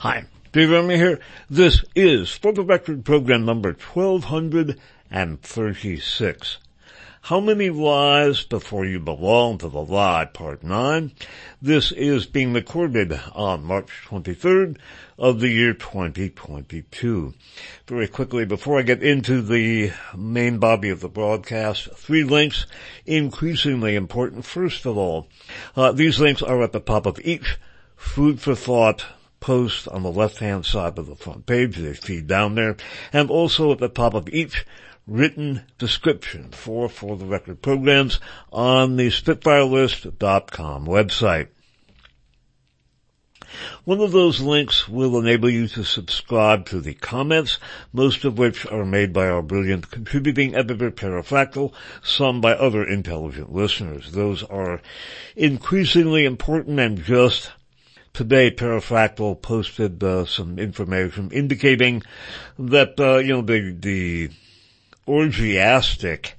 Hi, Dave Emory here. This is, for the record, program number 1236. How many lies before you belong to the lie, part 9. This is being recorded on March 23rd of the year 2022. Very quickly, before I get into the main body of the broadcast, three links, increasingly important. First of all, uh, these links are at the top of each food for thought post on the left-hand side of the front page. They feed down there. And also at the top of each written description for For the Record programs on the SpitfireList.com website. One of those links will enable you to subscribe to the comments, most of which are made by our brilliant contributing editor Pterrafractyl, some by other intelligent listeners. Those are increasingly important and just today Pterrafractyl posted uh, some information indicating that uh, you know the the orgiastic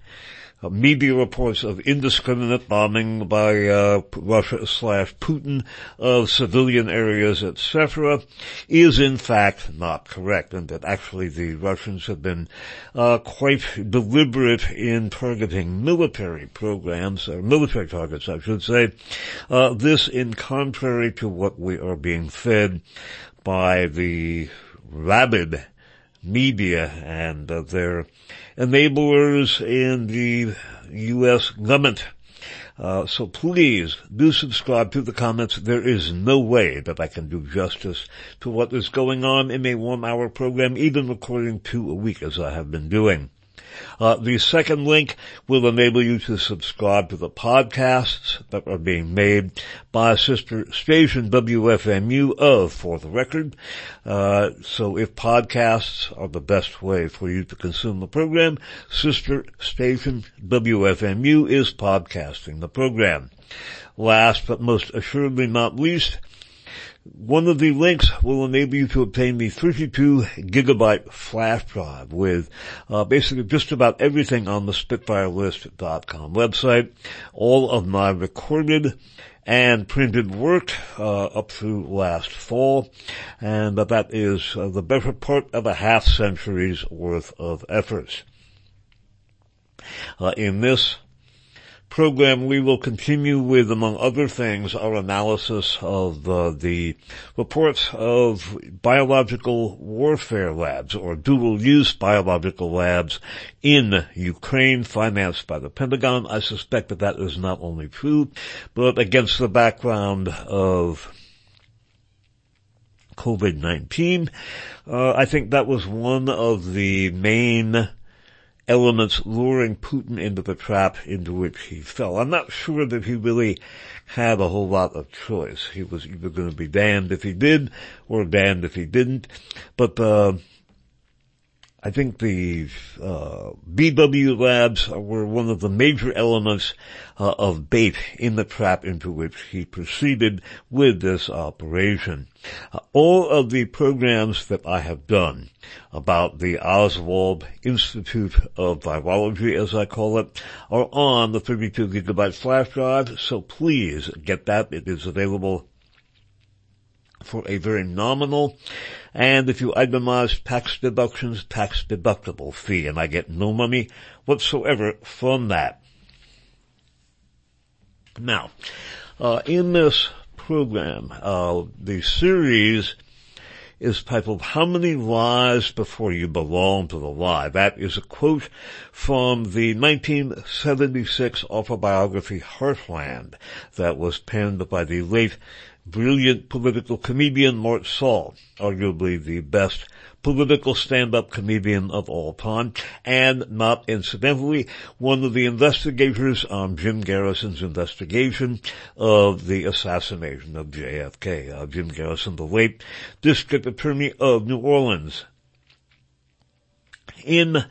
media reports of indiscriminate bombing by uh, Russia slash Putin of civilian areas, etc., is in fact not correct, and that actually the Russians have been uh, quite deliberate in targeting military programs or military targets, I should say. Uh, this, in contrary to what we are being fed by the rabid media and uh, their enablers in the U.S. government. Uh, so please do subscribe to the comments. There is no way that I can do justice to what is going on in a one hour program, even according to a week as I have been doing. Uh, the second link will enable you to subscribe to the podcasts that are being made by sister station WFMU of For the Record. Uh, so if podcasts are the best way for you to consume the program, sister station WFMU is podcasting the program. Last but most assuredly not least, one of the links will enable you to obtain the 32 gigabyte flash drive with uh, basically just about everything on the SpitfireList.com website. All of my recorded and printed work uh, up through last fall, and that is uh, the better part of a half century's worth of efforts. Uh, in this program, we will continue with, among other things, our analysis of uh, the reports of biological warfare labs or dual-use biological labs in Ukraine, financed by the Pentagon. I suspect that that is not only true, but against the background of COVID-19, uh, I think that was one of the main elements luring Putin into the trap into which he fell. I'm not sure that he really had a whole lot of choice. He was either going to be damned if he did or damned if he didn't. But, uh, I think the uh, BW labs were one of the major elements uh, of bait in the trap into which he proceeded with this operation. Uh, all of the programs that I have done about the Oswald Institute of Virology, as I call it, are on the 32 gigabyte flash drive, so please get that. It is available for a very nominal and if you itemize tax deductions, tax deductible fee, and I get no money whatsoever from that. Now, uh, in this program, uh, the series is titled How Many Lies Before You Belong to the Lie? That is a quote from the 1976 autobiography Heartland that was penned by the late brilliant political comedian Mort Sahl, arguably the best political stand-up comedian of all time, and not incidentally, one of the investigators on Jim Garrison's investigation of the assassination of JFK. Uh, Jim Garrison, the late district attorney of New Orleans. In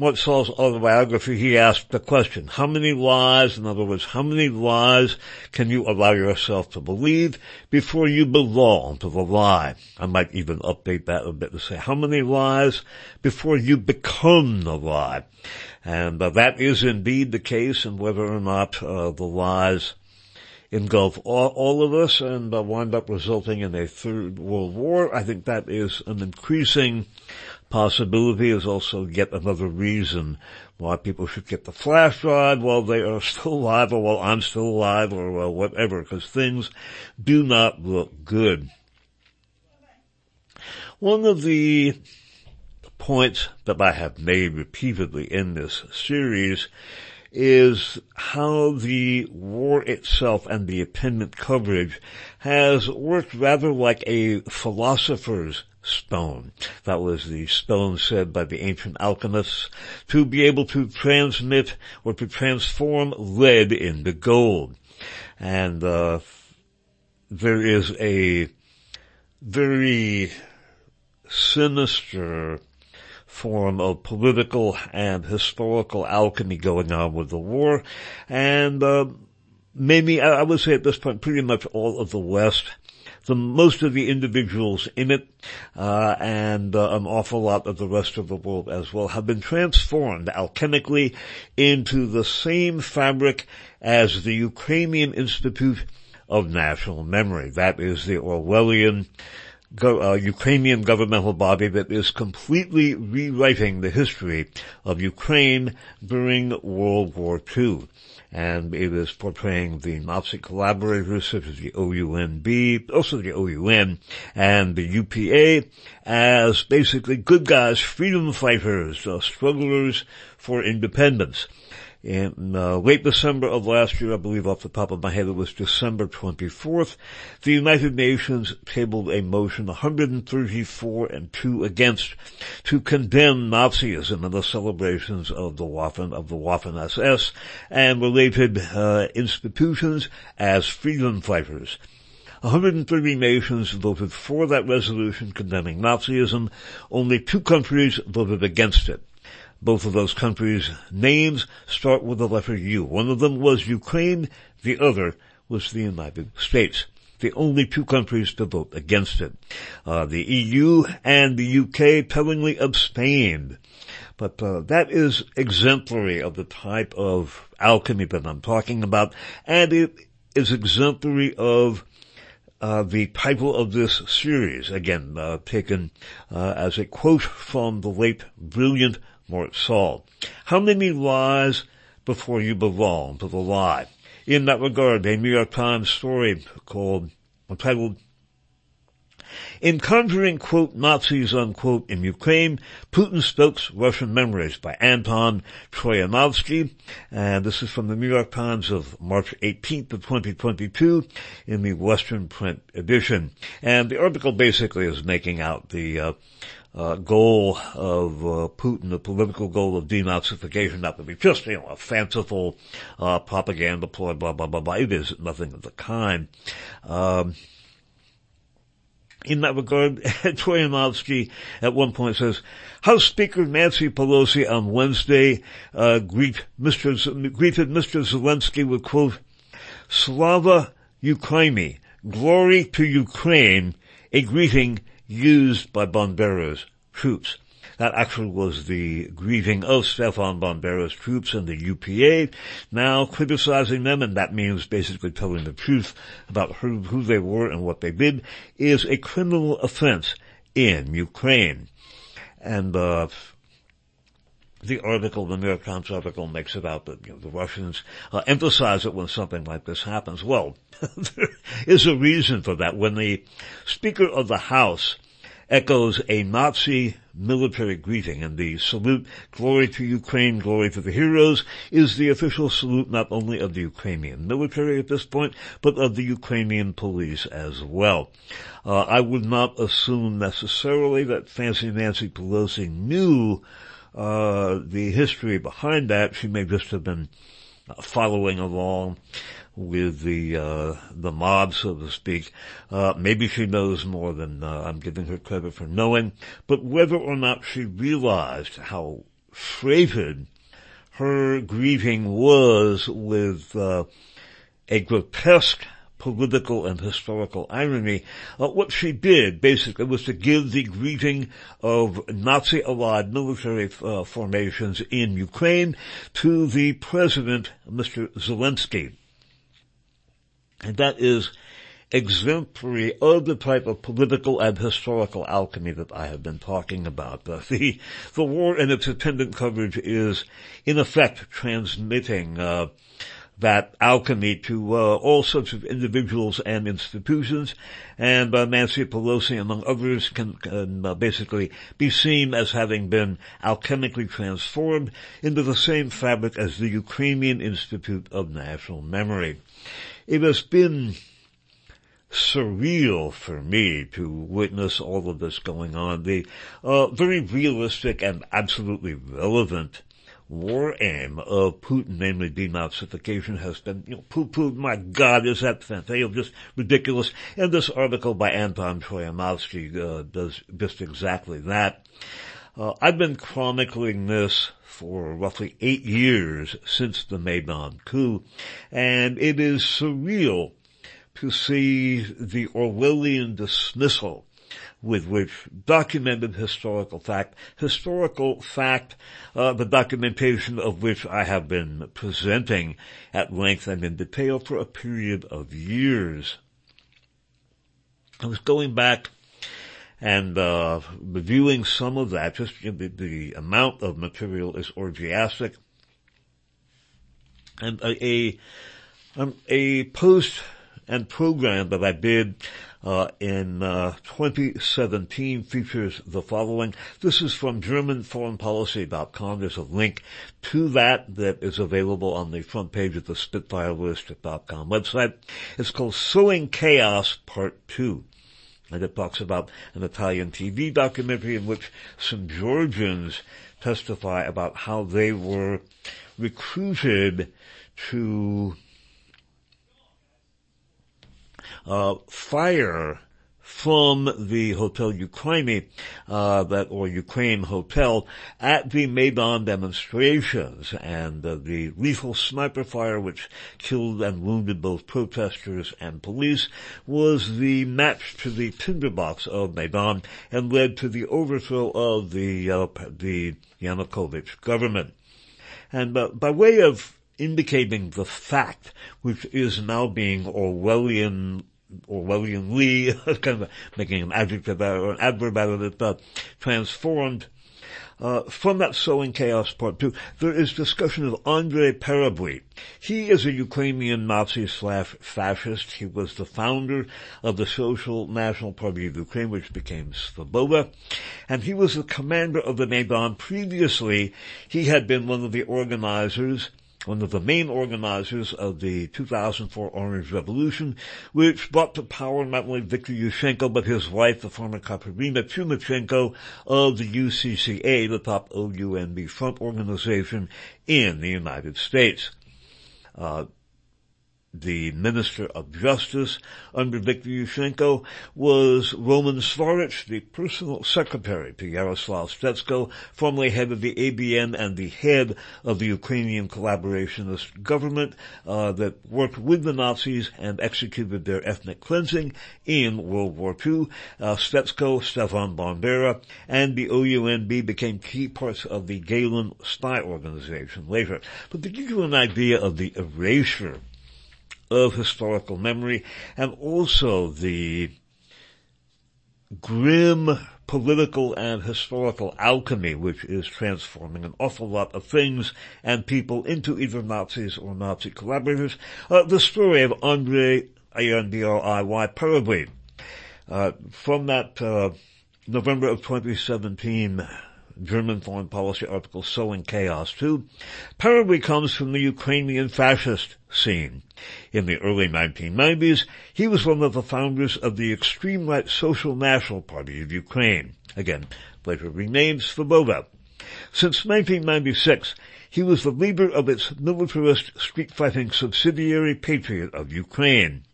Mort Sahl's autobiography, he asked the question, how many lies, in other words, how many lies can you allow yourself to believe before you belong to the lie? I might even update that a bit to say, how many lies before you become the lie? And uh, that is indeed the case, and whether or not uh, the lies engulf all, all of us and uh, wind up resulting in a third world war. I think that is an increasing possibility is also yet another reason why people should get the flash drive while they are still alive or while I'm still alive or uh, whatever, because things do not look good. One of the points that I have made repeatedly in this series is how the war itself and the attendant coverage has worked rather like a philosopher's stone. That was the stone said by the ancient alchemists to be able to transmit or to transform lead into gold. And, uh, there is a very sinister form of political and historical alchemy going on with the war. And, uh, maybe, I would say at this point, pretty much all of the West the most of the individuals in it, uh, and uh, an awful lot of the rest of the world as well have been transformed alchemically into the same fabric as the Ukrainian Institute of National Memory. That is the Orwellian Go, uh, Ukrainian governmental body that is completely rewriting the history of Ukraine during World War II and it is portraying the Nazi collaborators such as the OUNB, also the OUN, and the UPA as basically good guys, freedom fighters, uh, strugglers for independence in uh, late December of last year, I believe off the top of my head it was December 24th, the United Nations tabled a motion 134 and 2 against to condemn Nazism and the celebrations of the Waffen, of the Waffen SS and related uh, institutions as freedom fighters. 130 nations voted for that resolution condemning Nazism. Only two countries voted against it. Both of those countries' names start with the letter U. One of them was Ukraine, the other was the United States. The only two countries to vote against it. Uh, the EU and the UK tellingly abstained. But uh, that is exemplary of the type of alchemy that I'm talking about, and it is exemplary of uh, the title of this series, again, uh, taken uh, as a quote from the late brilliant Mort Sahl. How many lies before you belong to the lie? In that regard, a New York Times story called, entitled, in conjuring, quote, Nazis, unquote, in Ukraine, Putin stokes Russian memories by Anton Troianovski. And this is from the New York Times of March 18th of 2022 in the Western print edition. And the article basically is making out the, uh, uh, goal of uh, Putin, the political goal of denazification, not to be just you know a fanciful uh, propaganda ploy, blah blah blah blah. It is nothing of the kind. Um, in that regard, Troianovski at one point says, House Speaker Nancy Pelosi on Wednesday uh, greet Mr. Z- greeted Mr. Zelensky with quote, Slava Ukraini, glory to Ukraine, a greeting used by Bandera's troops. That actually was the grieving of Stefan Bandera's troops and the UPA, now criticizing them, and that means basically telling the truth about who, who they were and what they did, is a criminal offense in Ukraine. And, uh, the article, the New York Times article makes it out that you know, the Russians uh, emphasize it when something like this happens. Well, there is a reason for that. When the Speaker of the House echoes a Nazi military greeting and the salute, glory to Ukraine, glory to the heroes, is the official salute not only of the Ukrainian military at this point, but of the Ukrainian police as well. Uh, I would not assume necessarily that Fancy Nancy Pelosi knew uh, the history behind that. She may just have been following along with the uh, the mob, so to speak. Uh, maybe she knows more than uh, I'm giving her credit for knowing, but whether or not she realized how freighted her grieving was with uh, a grotesque political and historical irony. Uh, what she did basically was to give the greeting of Nazi-allied military uh, formations in Ukraine to the president, Mr. Zelensky. And that is exemplary of the type of political and historical alchemy that I have been talking about. the, the war and its attendant coverage is in effect transmitting, uh, that alchemy to uh, all sorts of individuals and institutions, and uh, Nancy Pelosi, among others, can, can uh, basically be seen as having been alchemically transformed into the same fabric as the Ukrainian Institute of National Memory. It has been surreal for me to witness all of this going on. The uh, very realistic and absolutely relevant war aim of Putin, namely denazification, has been you know, poo-pooed. My God, is that fantastic? Just ridiculous. And this article by Anton Troianovski uh, does just exactly that. Uh, I've been chronicling this for roughly eight years since the Maidan coup, and it is surreal to see the Orwellian dismissal with which documented historical fact, historical fact, uh, the documentation of which I have been presenting at length and in detail for a period of years. I was going back and uh, reviewing some of that. Just the, the, amount of material is orgiastic, and a a, um, a post and program that I did uh, in uh, 2017 features the following. This is from GermanForeignPolicy.com. There's a link to that that is available on the front page of the SpitfireList.com website. It's called Sowing Chaos Part 2. And it talks about an Italian TV documentary in which some Georgians testify about how they were recruited to uh, fire from the Hotel Ukraine, uh, that, or Ukraine Hotel at the Maidan demonstrations and uh, the lethal sniper fire which killed and wounded both protesters and police was the match to the tinderbox of Maidan and led to the overthrow of the, uh, the Yanukovych government. And uh, by way of indicating the fact, which is now being Orwellian Orwellianly, kind of making an adjective or an adverb out of it, but transformed uh, from that sowing chaos part two, there is discussion of Andrei Parubiy. He is a Ukrainian Nazi slash fascist. He was the founder of the Social National Party of Ukraine, which became Svoboda, and he was the commander of the Maidan. Previously, he had been one of the organizers one of the main organizers of the 2004 Orange Revolution, which brought to power not only Viktor Yushchenko, but his wife, the former Katerina Chumachenko of the UCCA, the top OUNB front organization in the United States. Uh, the Minister of Justice under Viktor Yushchenko was Roman Zvarych, the personal secretary to Yaroslav Stetsko, formerly head of the ABN and the head of the Ukrainian collaborationist government uh, that worked with the Nazis and executed their ethnic cleansing in World War II. Uh, Stetsko, Stefan Bandera, and the OUNB became key parts of the Gehlen spy organization later. But to give you an idea of the erasure of historical memory and also the grim political and historical alchemy which is transforming an awful lot of things and people into either Nazis or Nazi collaborators. Uh, the story of Andrei A-N-D-R-I-Y Parubiy. Uh, from that uh, November of 2017 German foreign policy article Sowing Chaos too. probably comes from the Ukrainian fascist scene. In the early 1990s, he was one of the founders of the extreme right Social National Party of Ukraine, again, later renamed Svoboda. Since 1996, he was the leader of its militarist street fighting subsidiary Patriot of Ukraine.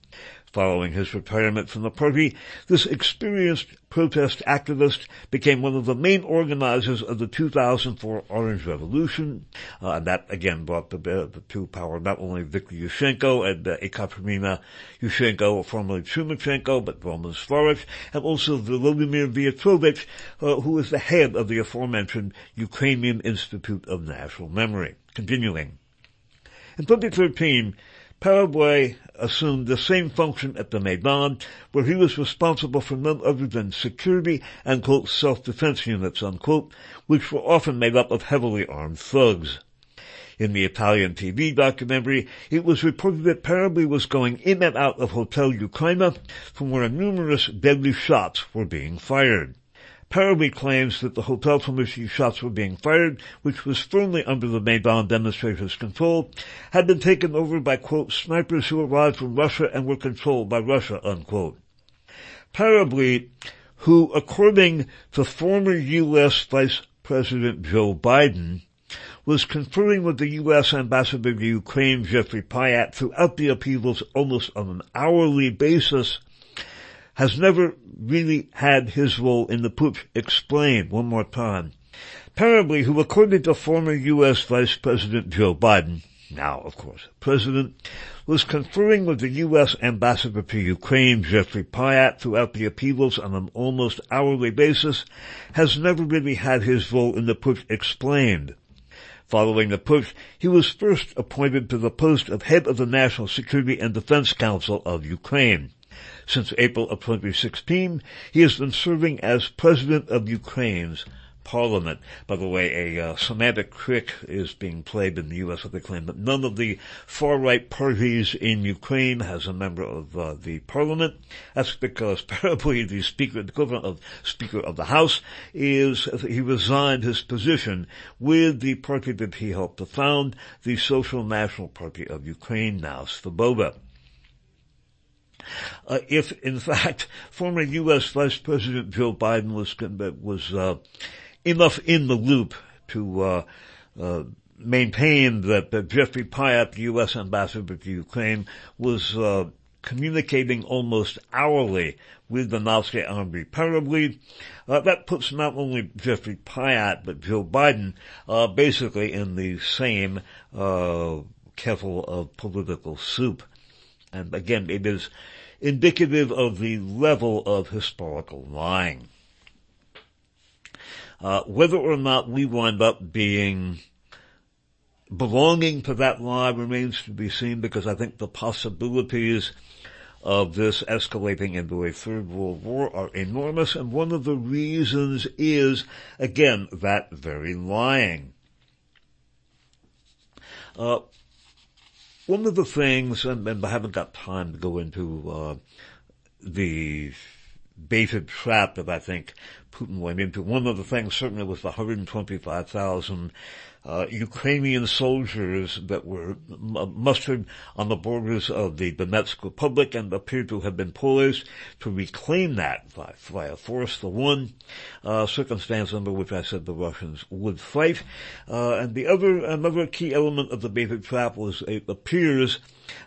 Following his retirement from the party, this experienced protest activist became one of the main organizers of the 2004 Orange Revolution, uh, and that again brought to, uh, to power not only Viktor Yushchenko and uh, Ekaterina Yushchenko, formerly Chumachenko, but Roman Zvarych, and also Volodymyr Vyatrovich, uh, who is the head of the aforementioned Ukrainian Institute of National Memory. Continuing. In 2013, Parubiy assumed the same function at the Maidan, where he was responsible for none other than security and quote, self-defense units, unquote, which were often made up of heavily armed thugs. In the Italian TV documentary, it was reported that Parubiy was going in and out of Hotel Ukraina from where numerous deadly shots were being fired. Parubiy claims that the hotel from which these shots were being fired, which was firmly under the Maidan demonstrators' control, had been taken over by, quote, snipers who arrived from Russia and were controlled by Russia, unquote. Parubiy, who, according to former U.S. Vice President Joe Biden, was conferring with the U.S. ambassador to Ukraine, Geoffrey Pyatt, throughout the upheavals almost on an hourly basis, has never really had his role in the putsch explained one more time. Parubiy, who according to former U.S. Vice President Joe Biden, now of course President, was conferring with the U.S. ambassador to Ukraine, Geoffrey Pyatt, throughout the upheavals on an almost hourly basis, has never really had his role in the putsch explained. Following the putsch, he was first appointed to the post of head of the National Security and Defense Council of Ukraine. Since April of 2016, he has been serving as president of Ukraine's parliament. By the way, a uh, semantic trick is being played in the U.S. with the claim that none of the far-right parties in Ukraine has a member of uh, the parliament. That's because Parubiy, the speaker, the equivalent of Speaker of the House, is he resigned his position with the party that he helped to found, the Social National Party of Ukraine, now Svoboda. Uh, if in fact former U.S. Vice President Joe Biden was was uh, enough in the loop to uh, uh maintain that, Geoffrey Pyatt, U.S. ambassador to Ukraine, was uh, communicating almost hourly with the Nazi army Parubiy. Uh, that puts not only Geoffrey Pyatt but Joe Biden basically in the same kettle of political soup. And again, it is indicative of the level of historical lying. Uh, whether or not we wind up being belonging to that lie remains to be seen because I think the possibilities of this escalating into a third world war are enormous and one of the reasons is, again, that very lying. Uh, one of the things, and, and I haven't got time to go into uh, the baited trap that I think Putin went into. One of the things certainly was the 125,000 uh, Ukrainian soldiers that were mustered on the borders of the Donetsk Republic and appeared to have been poised to reclaim that via force. The one uh, circumstance under which I said the Russians would fight, uh, and the other another key element of the baited trap was it appears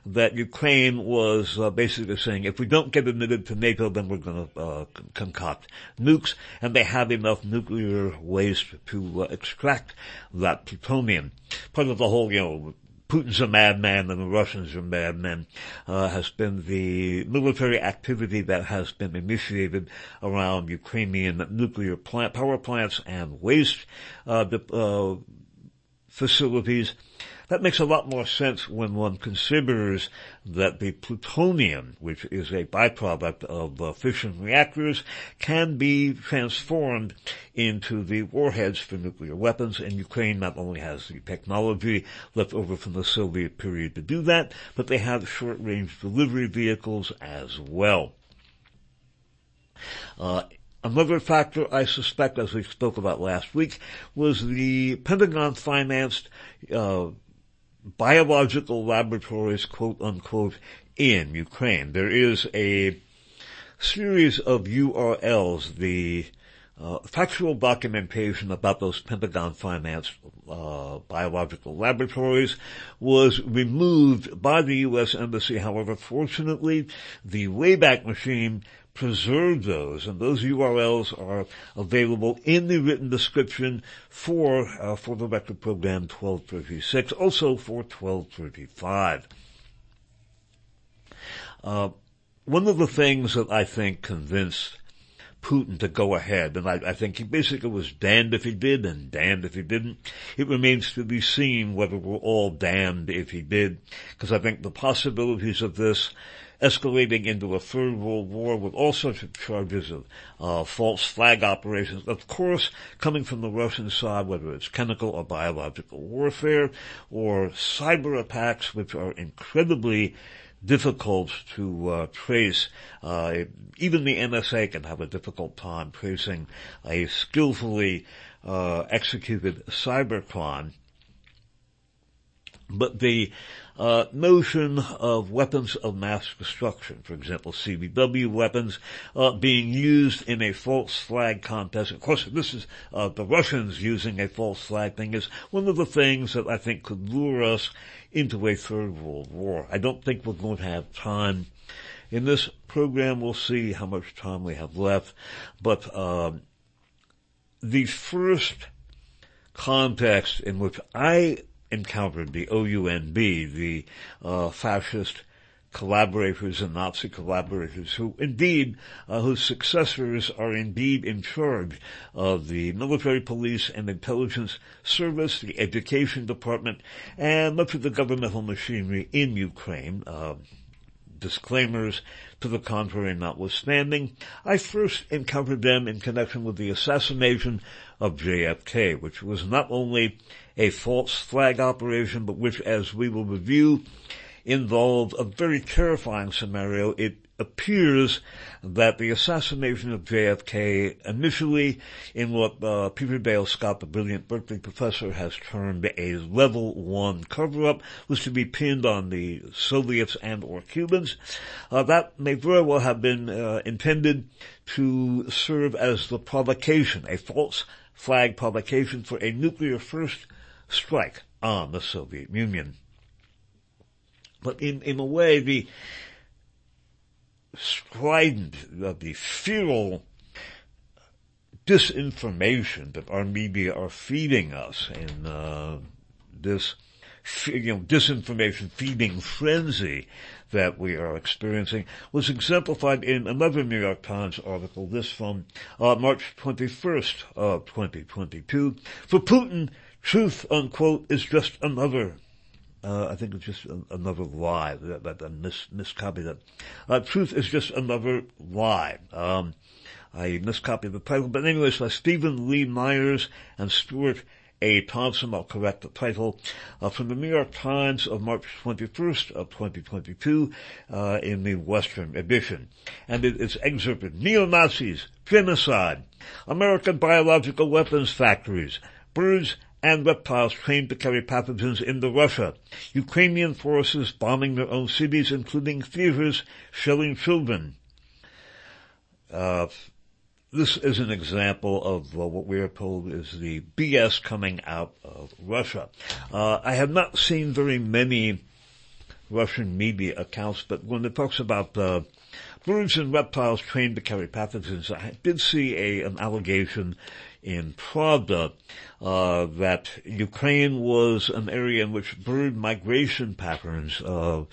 that Ukraine was uh, basically saying, if we don't get admitted to NATO, then we're going to uh, concoct nukes, and they have enough nuclear waste to uh, extract that plutonium. Part of the whole, you know, Putin's a madman and the Russians are madmen, uh, has been the military activity that has been initiated around Ukrainian nuclear plant, power plants and waste, uh, uh, facilities. That makes a lot more sense when one considers that the plutonium, which is a byproduct of uh, fission reactors, can be transformed into the warheads for nuclear weapons, and Ukraine not only has the technology left over from the Soviet period to do that, but they have short-range delivery vehicles as well. Uh, Another factor I suspect, as we spoke about last week, was the Pentagon financed uh, biological laboratories, quote unquote, in Ukraine. There is a series of URLs, the uh, factual documentation about those Pentagon financed uh, biological laboratories was removed by the U.S. Embassy. However, fortunately, the Wayback Machine preserve those, and those URLs are available in the written description for uh, for the record program 1236, also for 1235. Uh, one of the things that I think convinced Putin to go ahead, and I, I, think he basically was damned if he did and damned if he didn't. It remains to be seen whether we're all damned if he did, because I think the possibilities of this escalating into a third world war with all sorts of charges of uh, false flag operations, of course, coming from the Russian side, whether it's chemical or biological warfare or cyber attacks, which are incredibly difficult to uh, trace. Uh, even the NSA can have a difficult time tracing a skillfully uh, executed cybercrime. But the uh, notion of weapons of mass destruction, for example, CBW weapons, uh, being used in a false flag contest. Of course, this is uh, the Russians using a false flag thing is one of the things that I think could lure us into a third world war. I don't think we're going to have time. In this program, we'll see how much time we have left, but um, the first context in which I encountered the OUNB, the uh, fascist collaborators and Nazi collaborators who indeed, uh, whose successors are indeed in charge of the military police and intelligence service, the education department, and much of the governmental machinery in Ukraine. Uh, disclaimers to the contrary notwithstanding, I first encountered them in connection with the assassination of JFK, which was not only a false flag operation, but which, as we will review, involved a very terrifying scenario. It appears that the assassination of JFK initially in what uh, Peter Dale Scott, the brilliant Berkeley professor, has termed a level one cover-up, was to be pinned on the Soviets and or Cubans. Uh, that may very well have been uh, intended to serve as the provocation, a false flag provocation for a nuclear first strike on the Soviet Union. But in, in a way, the strident, the feral disinformation that our media are feeding us in uh, this you know, disinformation feeding frenzy that we are experiencing was exemplified in another New York Times article, this from uh, March 21st of 2022. For Putin, truth, unquote, is just another uh, I think it's just another lie. That, that I mis miscopied that. Uh, truth is just another lie. Um, I miscopied the title, but anyways, uh, Steven Lee Myers and Stuart A. Thompson, I'll correct the title, uh, from the New York Times of March 21st of 2022, uh, in the Western edition. And it is excerpted, Neo-Nazis, genocide, American biological weapons factories, birds and reptiles trained to carry pathogens into Russia. Ukrainian forces bombing their own cities, including theaters, shelling children. Uh, this is an example of uh, what we are told is the BS coming out of Russia. Uh, I have not seen very many Russian media accounts, but when it talks about uh, birds and reptiles trained to carry pathogens, I did see a, an allegation in Pravda uh, that Ukraine was an area in which bird migration patterns uh,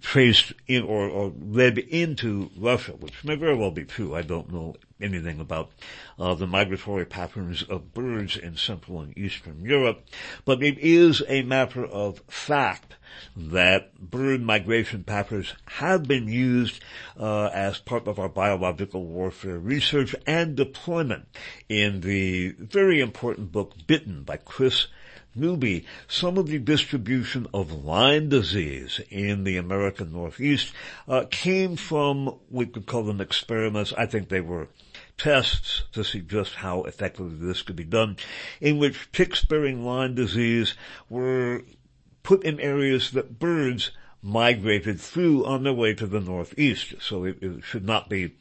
traced in or, or, led into Russia, which may very well be true. I don't know anything about uh, the migratory patterns of birds in Central and Eastern Europe, but it is a matter of fact that bird migration patterns have been used uh, as part of our biological warfare research and deployment in the very important book Bitten by Kris Newby, some of the distribution of Lyme disease in the American Northeast uh, came from, we could call them experiments. I think they were tests to see just how effectively this could be done, in which ticks bearing Lyme disease were put in areas that birds migrated through on their way to the northeast. So it, it should not be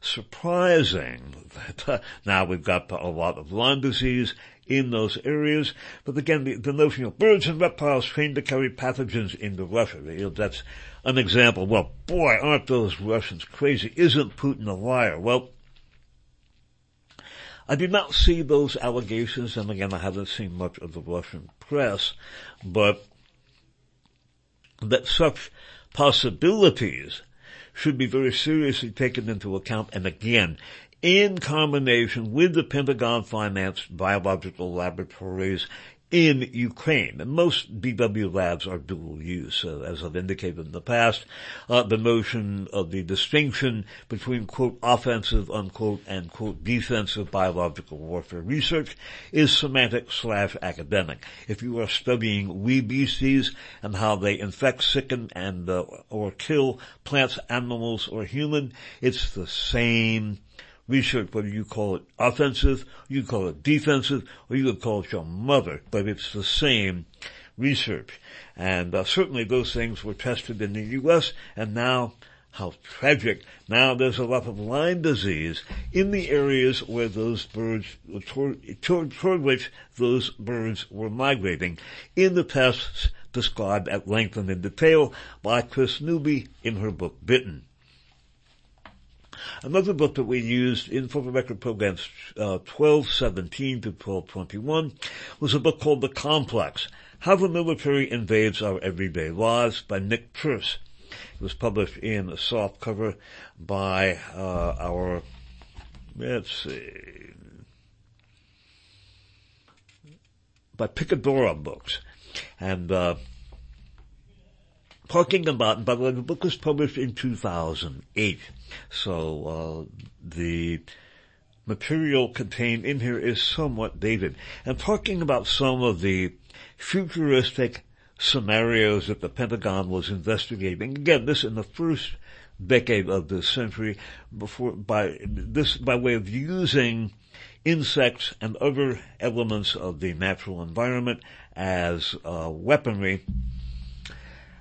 surprising that uh, now we've got a lot of Lyme disease in those areas. But again, the, the notion of birds and reptiles trained to carry pathogens into Russia, you know, that's an example. Well, boy, aren't those Russians crazy? Isn't Putin a liar? Well, I did not see those allegations, and again, I haven't seen much of the Russian press, but that such possibilities should be very seriously taken into account. And again, in combination with the Pentagon-financed biological laboratories in Ukraine. And most BW labs are dual use, uh, as I've indicated in the past. Uh, the notion of the distinction between quote offensive unquote and quote defensive biological warfare research is semantic slash academic. If you are studying wee beasties and how they infect, sicken, and uh, or kill plants, animals, or human, it's the same research, whether you call it offensive, you call it defensive, or you could call it your mother, but it's the same research. And uh, certainly those things were tested in the U.S. and now how tragic. Now there's a lot of Lyme disease in the areas where those birds, toward, toward, which those birds were migrating in the pests described at length and in detail by Kris Newby in her book Bitten. Another book that we used in the record programs uh, 1217 to 1221 was a book called The Complex, How the Military Invades Our Everyday Lives by Nick Turse. It was published in a soft cover by uh, our, let's see, by Picadora Books. And uh, talking about, by the way, the book was published in 2008. So, uh, the material contained in here is somewhat dated. And talking about some of the futuristic scenarios that the Pentagon was investigating, again, this in the first decade of this century, before, by, this, by way of using insects and other elements of the natural environment as uh, weaponry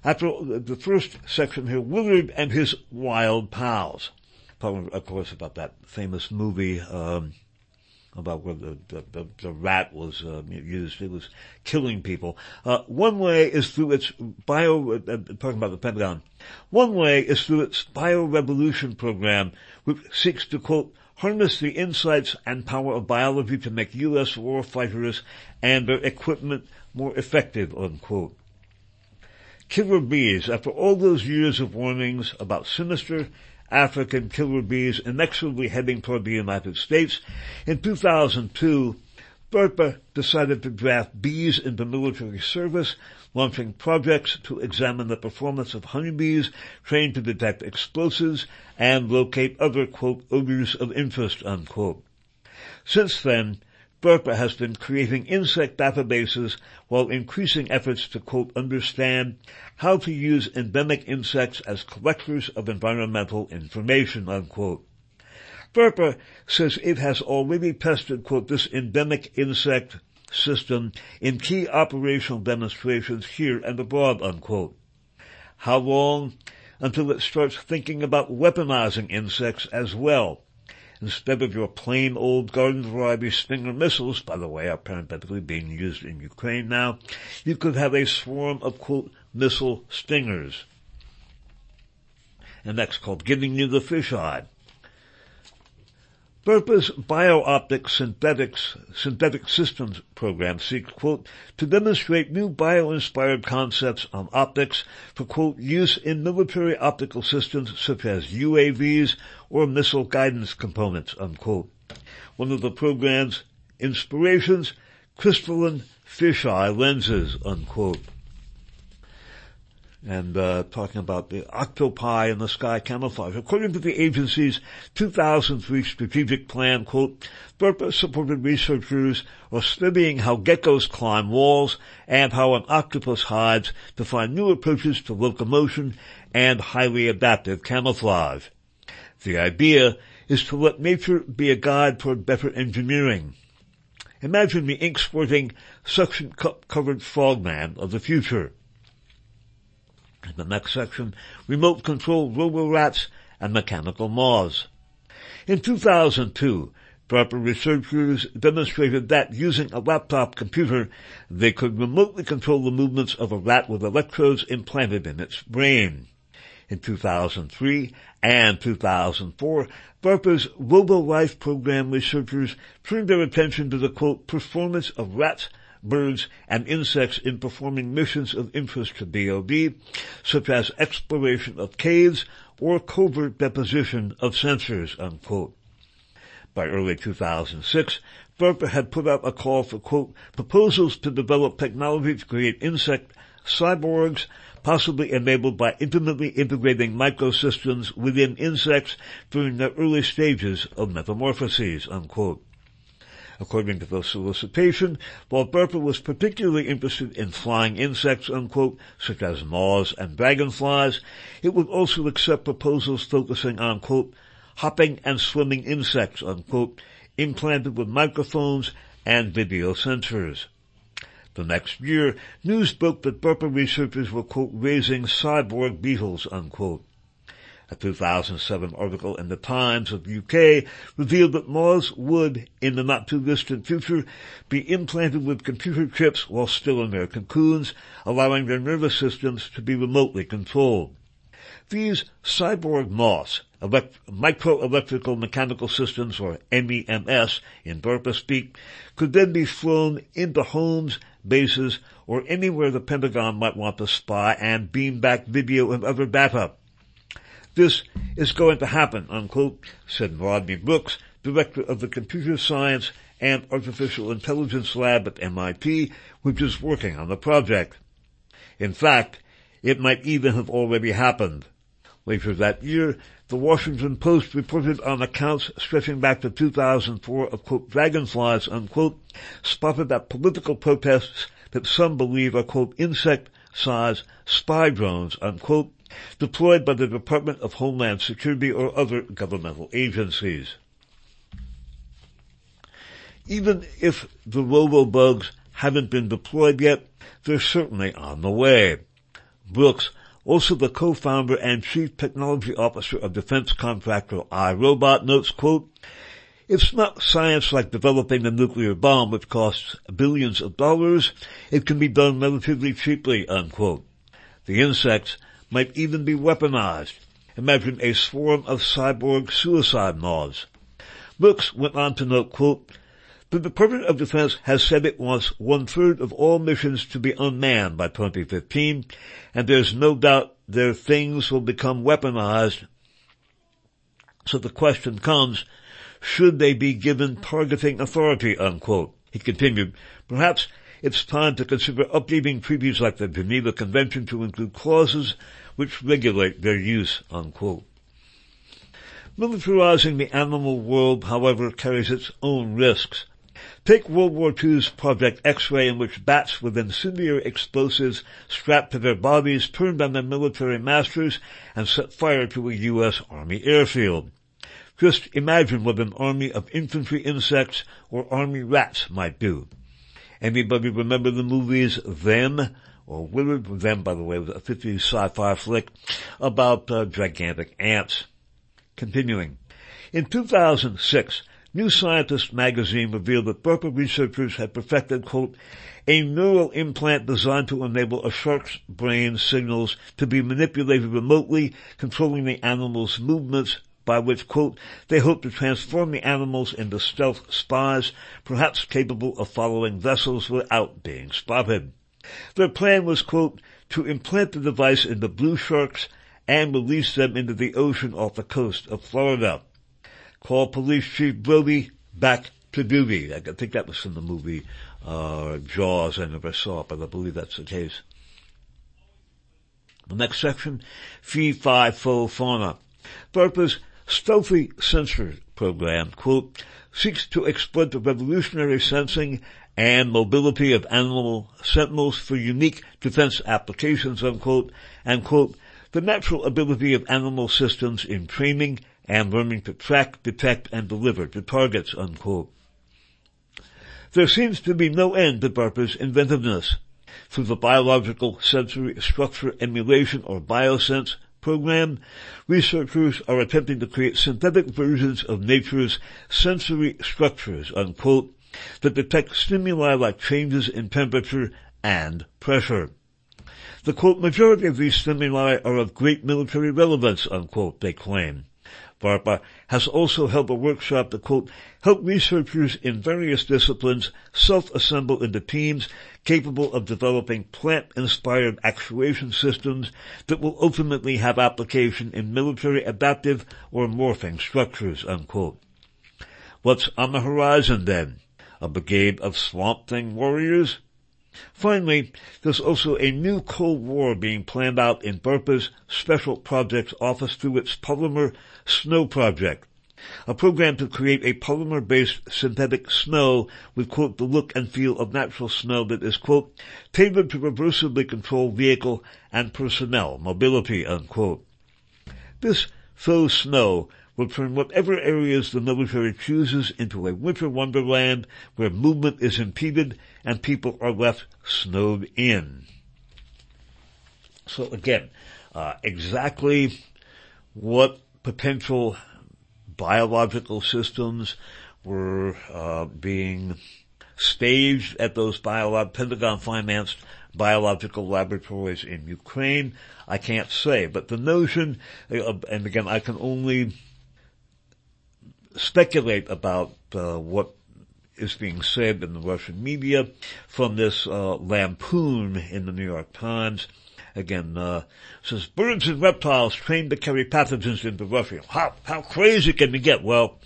after the first section here, Willard and his wild pals. Talking, of course, about that famous movie, um, about where the, the, the, rat was uh, used. It was killing people. Uh, one way is through its bio, uh, talking about the Pentagon. One way is through its biorevolution program, which seeks to quote, harness the insights and power of biology to make U.S. war fighters and their equipment more effective, unquote killer bees, after all those years of warnings about sinister African killer bees inexorably heading toward the United States, in 2002, DARPA decided to draft bees into military service, launching projects to examine the performance of honeybees trained to detect explosives and locate other, quote, odors of interest, unquote. Since then, DARPA has been creating insect databases while increasing efforts to quote, understand how to use endemic insects as collectors of environmental information, unquote. DARPA says it has already tested, quote, this endemic insect system in key operational demonstrations here and abroad, unquote. How long? Until it starts thinking about weaponizing insects as well. Instead of your plain old garden variety Stinger missiles, by the way, are parenthetically being used in Ukraine now, you could have a swarm of quote, missile stingers. And that's called giving you the fish eye. DARPA's Bio-Optic Synthetics, Synthetic Systems program seeks, quote, to demonstrate new bio-inspired concepts on optics for, quote, use in military optical systems such as UAVs or missile guidance components, unquote. One of the program's inspirations, crystalline fisheye lenses, unquote and uh, talking about the octopi in the sky camouflage. According to the agency's 2003 strategic plan, quote, DARPA-supported researchers are studying how geckos climb walls and how an octopus hides to find new approaches to locomotion and highly adaptive camouflage. The idea is to let nature be a guide toward better engineering. Imagine the ink-squirting, suction cup-covered frogman of the future in the next section, remote control robo-rats and mechanical moths. In 2002, DARPA researchers demonstrated that using a laptop computer, they could remotely control the movements of a rat with electrodes implanted in its brain. In 2003 and 2004, DARPA's RoboLife program researchers turned their attention to the quote, performance of rats birds, and insects in performing missions of interest to DoD, such as exploration of caves or covert deposition of sensors, unquote. By early 2006, DARPA had put out a call for, quote, proposals to develop technology to create insect cyborgs, possibly enabled by intimately integrating microsystems within insects during the early stages of metamorphoses, unquote. According to the solicitation, while DARPA was particularly interested in flying insects, unquote, such as moths and dragonflies, it would also accept proposals focusing on, quote, hopping and swimming insects, unquote, implanted with microphones and video sensors. The next year, news broke that DARPA researchers were, quote, raising cyborg beetles, unquote. A 2007 article in the Times of the UK revealed that moths would, in the not too distant future, be implanted with computer chips while still in their cocoons, allowing their nervous systems to be remotely controlled. These cyborg moths, elect- microelectrical mechanical systems, or MEMS in DARPA speak, could then be flown into homes, bases, or anywhere the Pentagon might want to spy and beam back video and other data. This is going to happen, unquote, said Rodney Brooks, director of the Computer Science and Artificial Intelligence Lab at MIT, which is working on the project. In fact, it might even have already happened. Later that year, the Washington Post reported on accounts stretching back to 2004 of quote, dragonflies, unquote, spotted at political protests that some believe are quote, insect-sized spy drones, unquote, deployed by the Department of Homeland Security or other governmental agencies. Even if the robo-bugs haven't been deployed yet, they're certainly on the way. Brooks, also the co-founder and chief technology officer of defense contractor iRobot, notes, quote, it's not science like developing a nuclear bomb which costs billions of dollars. It can be done relatively cheaply, unquote. The insects might even be weaponized. Imagine a swarm of cyborg suicide moths. Brooks went on to note, quote, the Department of Defense has said it wants one third of all missions to be unmanned by 2015, and there's no doubt their things will become weaponized. So the question comes, should they be given targeting authority, unquote? He continued, perhaps it's time to consider updating treaties like the Geneva Convention to include clauses which regulate their use, unquote. Militarizing the animal world, however, carries its own risks. Take World War II's Project X-Ray in which bats with incendiary explosives strapped to their bodies turned on their military masters and set fire to a U.S. Army airfield. Just imagine what an army of infantry insects or army rats might do. Anybody remember the movies Them? Or Willard? Them, by the way, was a 50s sci-fi flick about uh, gigantic ants. Continuing. In 2006, New Scientist magazine revealed that DARPA researchers had perfected, quote, a neural implant designed to enable a shark's brain signals to be manipulated remotely, controlling the animal's movements by which, quote, they hope to transform the animals into stealth spies, perhaps capable of following vessels without being spotted. Their plan was, quote, to implant the device in the blue sharks and release them into the ocean off the coast of Florida. Call Police Chief Brody back to duty. I think that was from the movie uh, Jaws. I never saw it, but I believe that's the case. The next section, Fee Fi Fo Fauna. Purpose, stealthy sensor program, quote, seeks to exploit the revolutionary sensing and mobility of animal sentinels for unique defense applications, unquote, and quote, the natural ability of animal systems in training and learning to track, detect, and deliver to targets, unquote. There seems to be no end to DARPA's inventiveness. Through the Biological Sensory Structure Emulation or BioSense program, researchers are attempting to create synthetic versions of nature's sensory structures, unquote, that detect stimuli like changes in temperature and pressure. The quote, majority of these stimuli are of great military relevance, unquote, they claim. DARPA has also held a workshop to quote, help researchers in various disciplines self-assemble into teams capable of developing plant-inspired actuation systems that will ultimately have application in military adaptive or morphing structures, unquote. What's on the horizon then? A brigade of Swamp Thing warriors? Finally, there's also a new Cold War being planned out in DARPA's Special Projects Office through its Polymer Snow Project a program to create a polymer-based synthetic snow with, quote, the look and feel of natural snow that is, quote, tailored to reversibly control vehicle and personnel mobility, unquote. This faux snow will turn whatever areas the military chooses into a winter wonderland where movement is impeded and people are left snowed in. So again, uh, exactly what potential biological systems were uh, being staged at those biolog- Pentagon-financed biological laboratories in Ukraine. I can't say, but the notion, uh, and again, I can only speculate about uh, what is being said in the Russian media from this uh, lampoon in the New York Times again, uh, says birds and reptiles trained to carry pathogens into Russia. How, how crazy can we get? Well,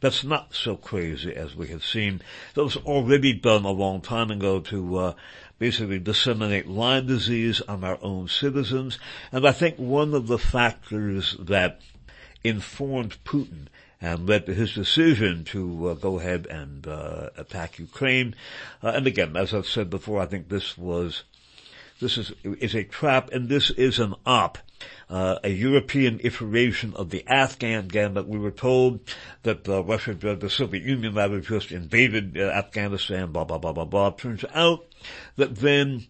that's not so crazy as we have seen. That was already done a long time ago to, uh, basically disseminate Lyme disease on our own citizens. And I think one of the factors that informed Putin and led to his decision to uh, go ahead and uh, attack Ukraine. Uh, and again, as I've said before, I think this was this is, is a trap and this is an op. Uh, a European iteration of the Afghan gambit. We were told that uh, Russia, the Soviet Union rather just invaded uh, Afghanistan, blah, blah, blah, blah, blah. Turns out that then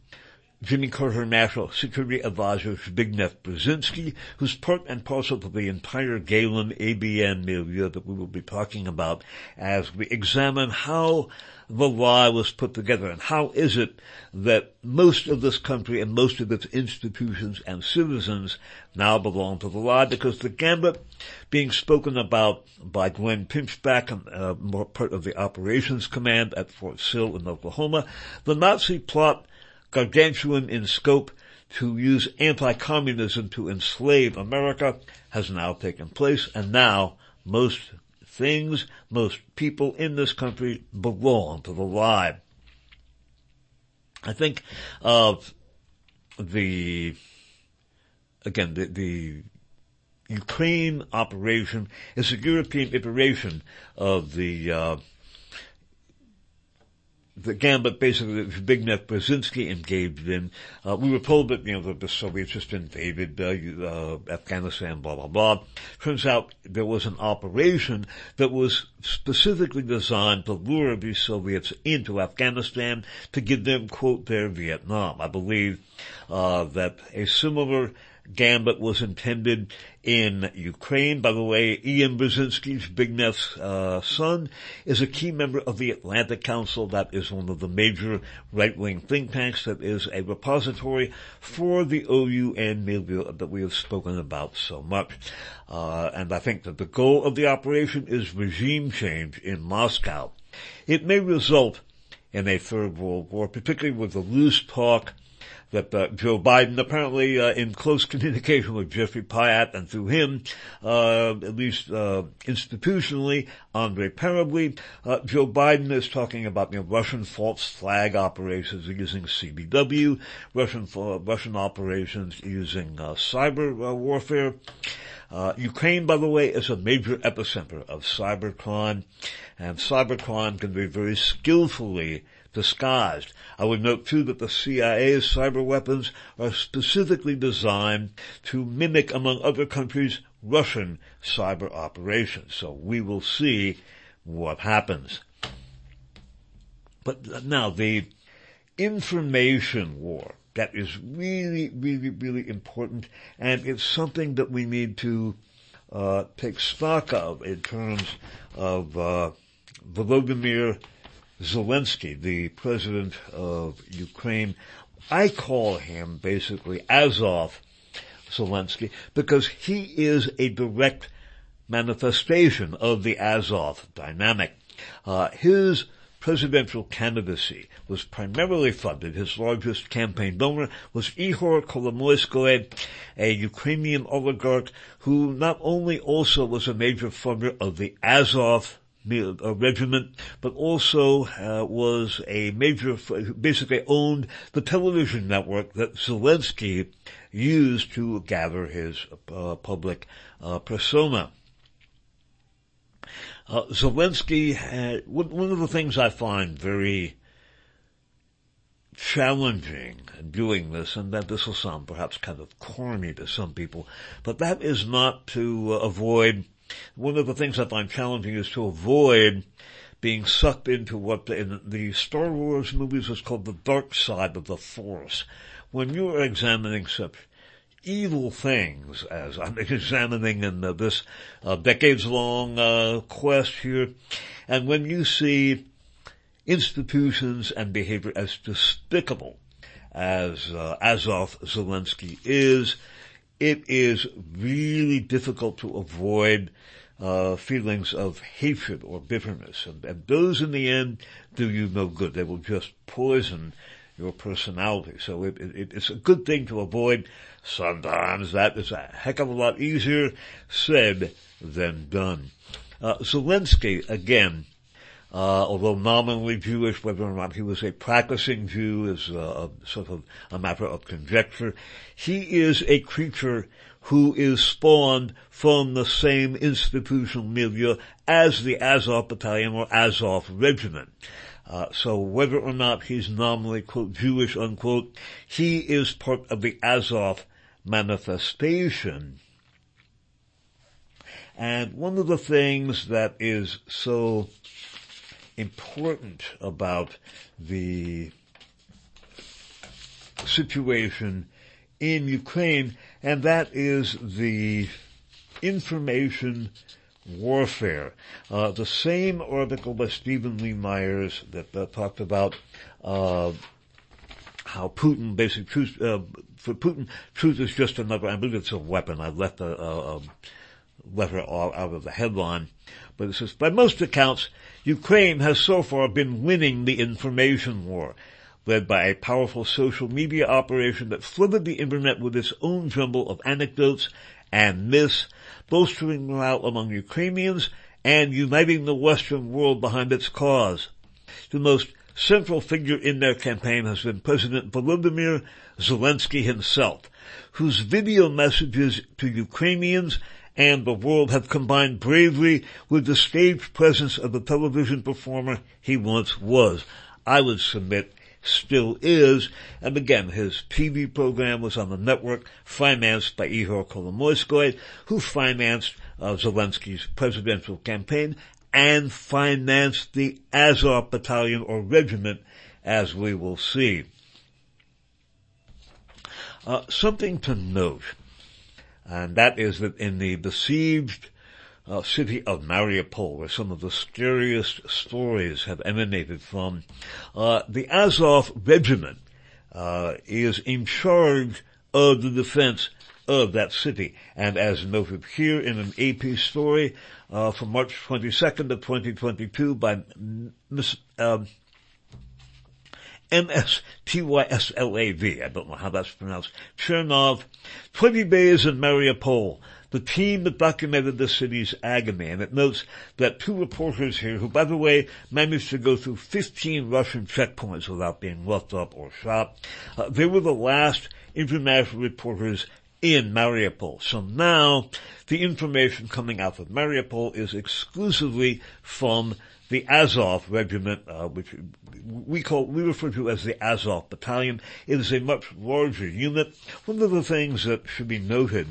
Jimmy Carter National Security Advisor Zbigniew Brzezinski, who's part and parcel of the entire Gehlen ABN milieu that we will be talking about as we examine how the lie was put together and how is it that most of this country and most of its institutions and citizens now belong to the lie because the gambit being spoken about by Glenn Pinchback, uh, part of the operations command at Fort Sill in Oklahoma, the Nazi plot gargantuan in scope to use anti-communism to enslave America has now taken place and now most things, most people in this country belong to the lie. I think of the, again, the, the Ukraine operation is a European iteration of the uh, the gambit basically that Zbigniew Brzezinski engaged in. Uh, we were told that, you know, the, the Soviets just invaded uh, uh, Afghanistan, blah, blah, blah. Turns out there was an operation that was specifically designed to lure the Soviets into Afghanistan to give them, quote, their Vietnam. I believe uh, that a similar gambit was intended in Ukraine. By the way, Ian Brzezinski's Zbigniew's uh, son is a key member of the Atlantic Council. That is one of the major right-wing think tanks that is a repository for the OUN milieu that we have spoken about so much. Uh, and I think that the goal of the operation is regime change in Moscow. It may result in a third world war, particularly with the loose talk that uh, Joe Biden, apparently uh, in close communication with Geoffrey Pyatt, and through him, uh, at least uh, institutionally, Andre Parubiy, uh, Joe Biden is talking about you know, Russian false flag operations using CBW, Russian Russian operations using uh, cyber warfare. Uh, Ukraine, by the way, is a major epicenter of cybercrime, and cybercrime can be very skillfully disguised. I would note too that the CIA's cyber weapons are specifically designed to mimic, among other countries, Russian cyber operations. So we will see what happens. But now the information war, that is really, really, really important and it's something that we need to uh, take stock of in terms of uh, Volodymyr Zelensky, the president of Ukraine, I call him basically Azov Zelensky because he is a direct manifestation of the Azov dynamic. Uh, his presidential candidacy was primarily funded. His largest campaign donor was Ihor Kolomoisky, a Ukrainian oligarch who not only also was a major funder of the Azov uh, regiment, but also uh, was a major, basically owned the television network that Zelensky used to gather his uh, public uh, persona. Uh, Zelensky had, one of the things I find very challenging doing this, and that this will sound perhaps kind of corny to some people, but that is not to uh, avoid, one of the things I find challenging is to avoid being sucked into what in the Star Wars movies is called the dark side of the Force. When you are examining such evil things as I'm examining in uh, this uh, decades long uh, quest here, and when you see institutions and behavior as despicable as uh, Azov Zelensky is, it is really difficult to avoid uh, feelings of hatred or bitterness, and, and, those in the end do you no good. They will just poison your personality. So it, it, it's a good thing to avoid. Sometimes that is a heck of a lot easier said than done. Uh, Zelensky, again, uh, although nominally Jewish, whether or not he was a practicing Jew is uh, sort of a matter of conjecture. He is a creature who is spawned from the same institutional milieu as the Azov Battalion or Azov Regiment. Uh, so whether or not he's nominally, quote, Jewish, unquote, he is part of the Azov manifestation. And one of the things that is so important about the situation in Ukraine, and that is the information warfare. Uh, the same article by Steven Lee Myers that uh, talked about uh, how Putin, basically, truth, for Putin, truth is just another, I believe it's a weapon. I left a, a, a letter out of the headline. But it says, by most accounts, Ukraine has so far been winning the information war, led by a powerful social media operation that flooded the internet with its own jumble of anecdotes and myths, bolstering morale among Ukrainians and uniting the Western world behind its cause. The most central figure in their campaign has been President Volodymyr Zelensky himself, whose video messages to Ukrainians and the world have combined bravely with the stage presence of the television performer he once was. I would submit still is, and again, his TV program was on the network financed by Ihor Kolomoisky, who financed uh, Zelensky's presidential campaign and financed the Azov battalion or regiment, as we will see. Uh, something to note and that is that in the besieged uh, city of Mariupol, where some of the scariest stories have emanated from, uh, the Azov regiment uh, is in charge of the defense of that city. And as noted here in an AP story uh, from March 22nd of 2022 by Ms. Um, M-S-T-Y-S-L-A-V. I don't know how that's pronounced. Chernov. 20 days in Mariupol. The team that documented the city's agony, and it notes that two reporters here, who by the way managed to go through 15 Russian checkpoints without being roughed up or shot, uh, they were the last international reporters in Mariupol. So now the information coming out of Mariupol is exclusively from the Azov regiment, uh, which we call, we refer to as the Azov battalion. It is a much larger unit. One of the things that should be noted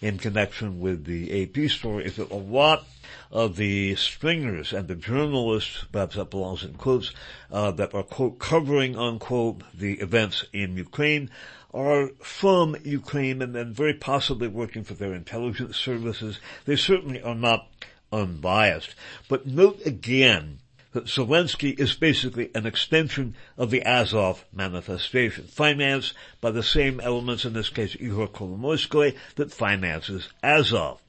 in connection with the AP story is that a lot of the stringers and the journalists, perhaps that belongs in quotes, uh, that are quote covering unquote the events in Ukraine are from Ukraine and then very possibly working for their intelligence services. They certainly are not unbiased. But note again that Zelensky is basically an extension of the Azov manifestation, financed by the same elements, in this case Ihor Kolomoisky, that finances Azov.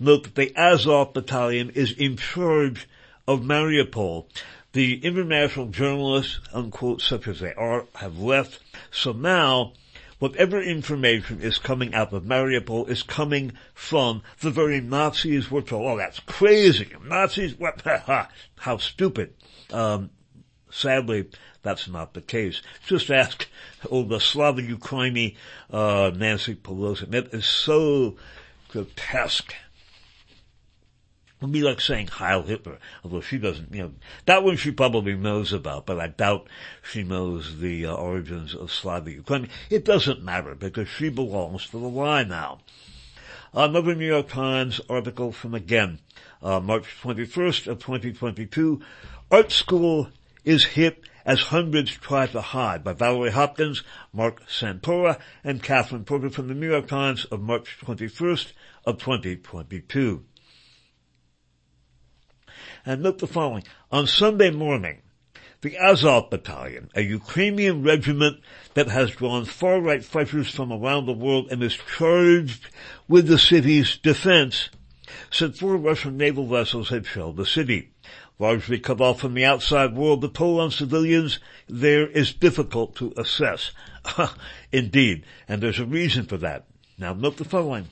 Note that the Azov battalion is in charge of Mariupol. The international journalists, unquote, such as they are, have left. So now, whatever information is coming out of Mariupol is coming from the very Nazis we're told, oh, that's crazy. Nazis, what, how stupid. Um, sadly, that's not the case. Just ask, oh, the Slava Ukraini, uh, Nancy Pelosi. That is so grotesque. Would be like saying Heil Hitler, although she doesn't, you know, that one she probably knows about, but I doubt she knows the uh, origins of Slava Ukraini. It doesn't matter because she belongs to the lie now. Another New York Times article from again, uh, March 21st of 2022. Art school is hit as hundreds try to hide by Valerie Hopkins, Marc Santora, and Catherine Porter from the New York Times of March 21st of 2022. And note the following. On Sunday morning, the Azov Battalion, a Ukrainian regiment that has drawn far-right fighters from around the world and is charged with the city's defense, said four Russian naval vessels had shelled the city. Largely cut off from the outside world, the toll on civilians there is difficult to assess. Indeed, and there's a reason for that. Now note the following.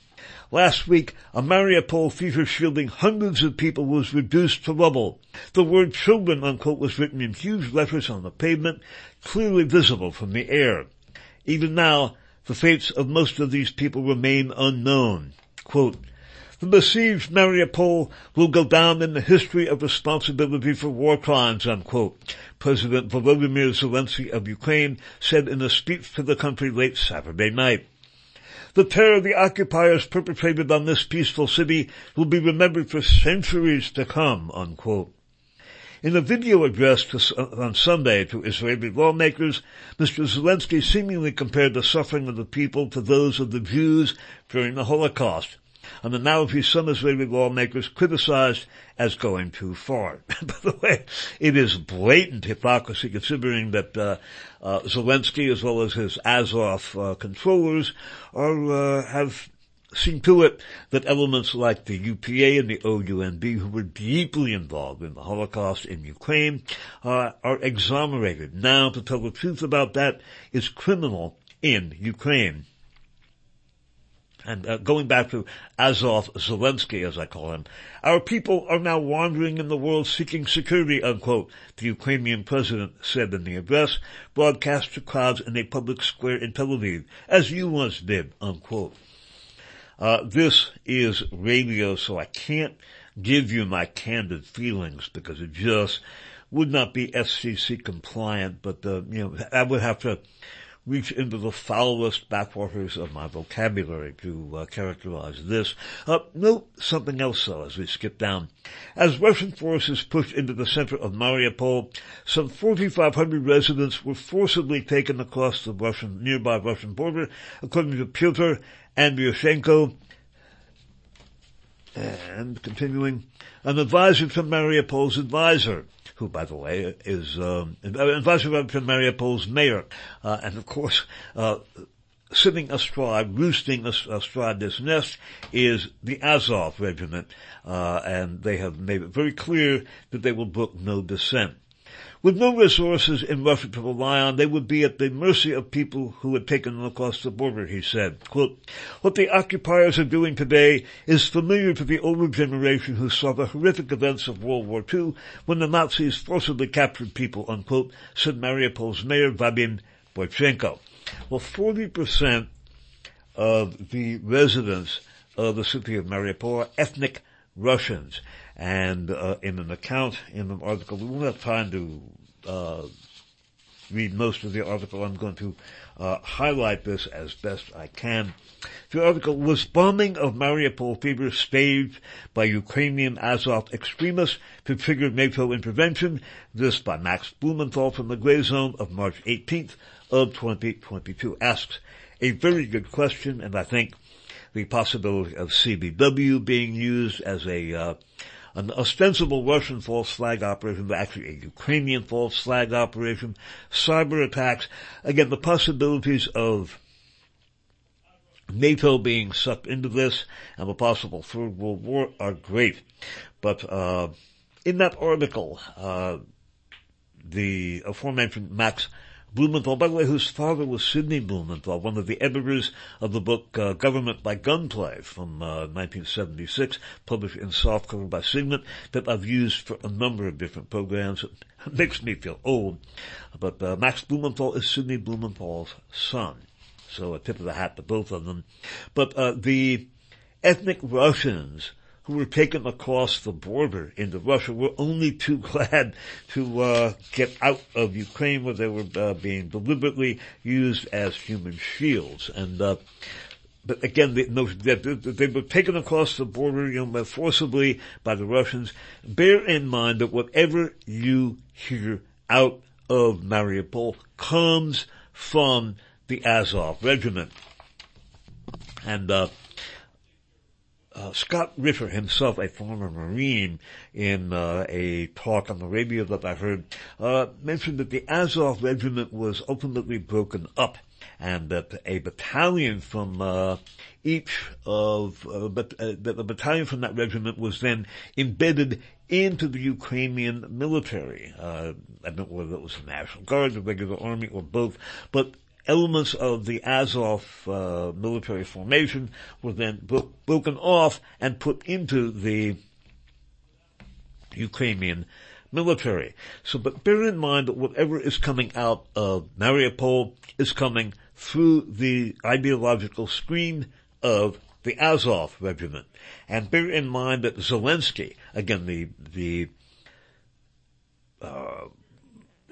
Last week, a Mariupol fever shielding hundreds of people was reduced to rubble. The word children, unquote, was written in huge letters on the pavement, clearly visible from the air. Even now, the fates of most of these people remain unknown. Quote, the besieged Mariupol will go down in the history of responsibility for war crimes, unquote. President Volodymyr Zelensky of Ukraine said in a speech to the country late Saturday night. The terror the occupiers perpetrated on this peaceful city will be remembered for centuries to come, unquote. In a video address to, on Sunday to Israeli lawmakers, Mr. Zelensky seemingly compared the suffering of the people to those of the Jews during the Holocaust an analogy some Israeli lawmakers criticized as going too far. By the way, it is blatant hypocrisy considering that uh, uh, Zelensky as well as his Azov uh, controllers are uh, have seen to it that elements like the UPA and the OUNB who were deeply involved in the Holocaust in Ukraine uh, are exonerated. Now, to tell the truth about that is criminal in Ukraine. And uh, going back to Azov Zelensky, as I call him, our people are now wandering in the world seeking security, unquote, the Ukrainian president said in the address, broadcast to crowds in a public square in Tel Aviv, as you once did, unquote. Uh, this is radio, so I can't give you my candid feelings because it just would not be FCC compliant, but, uh, you know, I would have to reach into the foulest backwaters of my vocabulary to uh, characterize this. Uh, note something else though as we skip down. As Russian forces pushed into the center of Mariupol, some 4,500 residents were forcibly taken across the Russian, nearby Russian border, according to Pyotr Andryushchenko, and continuing, an advisor to Mariupol's advisor who, by the way, is um, to Mariupol's mayor, uh, and of course, uh, sitting astride, roosting astride this nest is the Azov regiment, uh, and they have made it very clear that they will brook no dissent. With no resources in Russia to rely on, they would be at the mercy of people who had taken them across the border, he said. Quote, what the occupiers are doing today is familiar to the older generation who saw the horrific events of World War II when the Nazis forcibly captured people, unquote, said Mariupol's mayor Vadim Boychenko. Well, 40% of the residents of the city of Mariupol are ethnic Russians. And uh, in an account in an article, we won't have time to uh, read most of the article. I'm going to uh, highlight this as best I can. The article was bombing of Mariupol fever staged by Ukrainian Azov extremists to trigger NATO intervention. This by Max Blumenthal from the Gray Zone of March 18th of 2022 asks a very good question, and I think the possibility of CBW being used as a uh, an ostensible Russian false flag operation, but actually a Ukrainian false flag operation, cyber attacks. Again, the possibilities of NATO being sucked into this and a possible third world war are great. But uh, in that article, uh, the aforementioned Max Blumenthal, by the way, whose father was Sidney Blumenthal, one of the editors of the book uh, Government by Gunplay from uh, 1976, published in softcover by Signet, that I've used for a number of different programs. It makes me feel old, but uh, Max Blumenthal is Sidney Blumenthal's son. So a tip of the hat to both of them. But uh, the ethnic Russians who were taken across the border into Russia were only too glad to uh, get out of Ukraine where they were uh, being deliberately used as human shields. And uh, but again, they, no, they, they were taken across the border, you know, forcibly by the Russians. Bear in mind that whatever you hear out of Mariupol comes from the Azov regiment. And uh, uh, Scott Ritter himself, a former Marine, in uh, a talk on the radio that I heard, uh, mentioned that the Azov regiment was ultimately broken up and that a battalion from uh, each of uh, but that a battalion from that regiment was then embedded into the Ukrainian military. I don't know whether it was the National Guard, the regular army, or both, but elements of the Azov uh, military formation were then bro- broken off and put into the Ukrainian military. So, but bear in mind that whatever is coming out of Mariupol is coming through the ideological screen of the Azov regiment. And bear in mind that Zelensky, again, the, the, uh,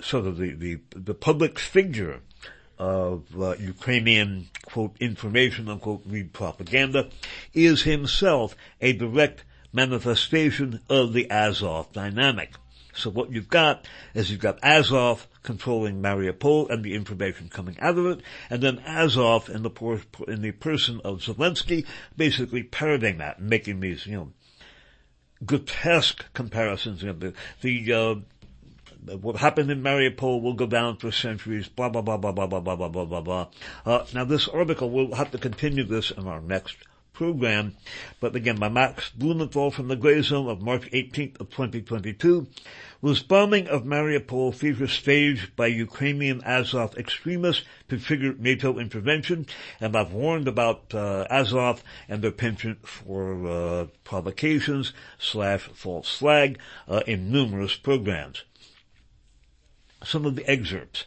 sort of the, the, the public figure of uh, Ukrainian, quote, information, unquote, read propaganda, is himself a direct manifestation of the Azov dynamic. So what you've got is you've got Azov controlling Mariupol and the information coming out of it, and then Azov in the, por- in the person of Zelensky basically parroting that and making these, you know, grotesque comparisons. You know, the, the uh, what happened in Mariupol will go down for centuries, blah, blah, blah, blah, blah, blah, blah, blah, blah, blah. Uh, now this article, we'll have to continue this in our next program, but again, by Max Blumenthal from the Gray Zone of March 18th of 2022, was bombing of Mariupol fever staged by Ukrainian Azov extremists to trigger NATO intervention, and I've warned about uh, Azov and their penchant for uh, provocations slash false flag uh, in numerous programs some of the excerpts.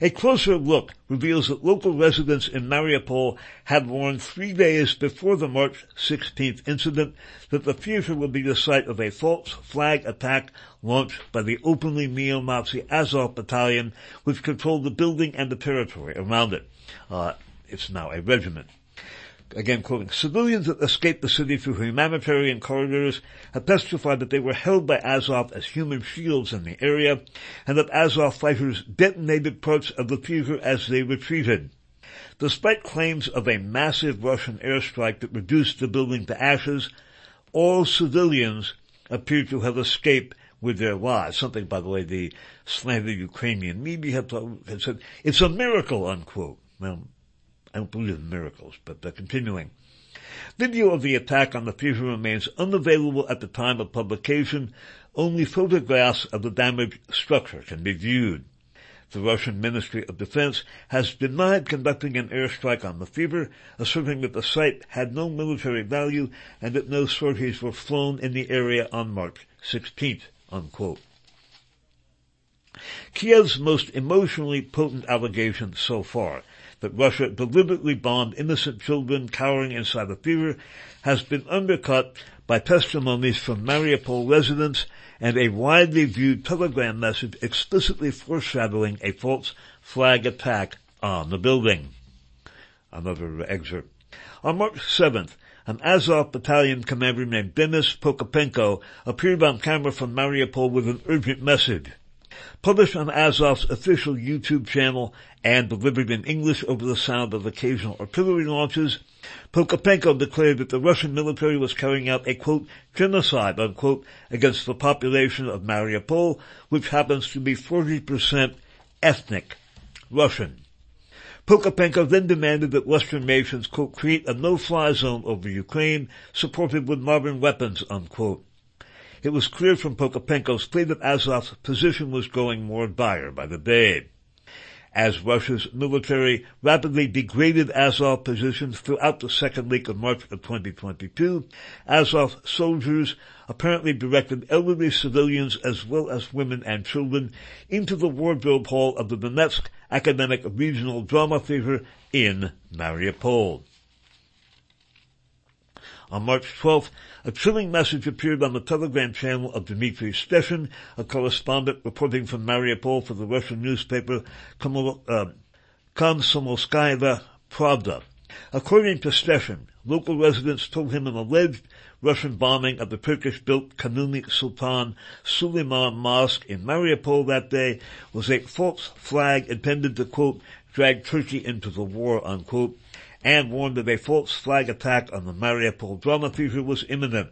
A closer look reveals that local residents in Mariupol had warned three days before the March 16th incident that the theater would be the site of a false flag attack launched by the openly neo-Nazi Azov battalion, which controlled the building and the territory around it. Uh, it's now a regiment again quoting, civilians that escaped the city through humanitarian corridors have testified that they were held by Azov as human shields in the area, and that Azov fighters detonated parts of the theater as they retreated. Despite claims of a massive Russian airstrike that reduced the building to ashes, all civilians appear to have escaped with their lives. Something, by the way, the slandered Ukrainian media have said, it's a miracle, unquote. Well, I don't believe in miracles, but uh, continuing. Video of the attack on the theater remains unavailable at the time of publication. Only photographs of the damaged structure can be viewed. The Russian Ministry of Defense has denied conducting an airstrike on the theater, asserting that the site had no military value and that no sorties were flown in the area on March 16th. Unquote. Kiev's most emotionally potent allegation so far that Russia deliberately bombed innocent children cowering inside a theater has been undercut by testimonies from Mariupol residents and a widely viewed telegram message explicitly foreshadowing a false flag attack on the building. Another excerpt. On March 7th, an Azov battalion commander named Denis Prokopenko appeared on camera from Mariupol with an urgent message published on Azov's official YouTube channel and delivered in English over the sound of occasional artillery launches, Prokopenko declared that the Russian military was carrying out a quote, genocide unquote, against the population of Mariupol, which happens to be 40% ethnic Russian. Prokopenko then demanded that Western nations, quote, create a no-fly zone over Ukraine, supported with modern weapons, unquote. It was clear from Prokopenko's plea that Azov's position was growing more dire by the day. as Russia's military rapidly degraded Azov positions throughout the second week of March of 2022. Azov soldiers apparently directed elderly civilians as well as women and children into the wardrobe hall of the Donetsk Academic Regional Drama Theater in Mariupol. On March 12th, a chilling message appeared on the Telegram channel of Dmitry Steshin, a correspondent reporting from Mariupol for the Russian newspaper uh, Komsomolskaya Pravda. According to Steshin, local residents told him an alleged Russian bombing of the Turkish-built Kanuni Sultan Suleiman Mosque in Mariupol that day was a false flag intended to, quote, drag Turkey into the war, unquote, and warned that a false flag attack on the Mariupol drama theater was imminent.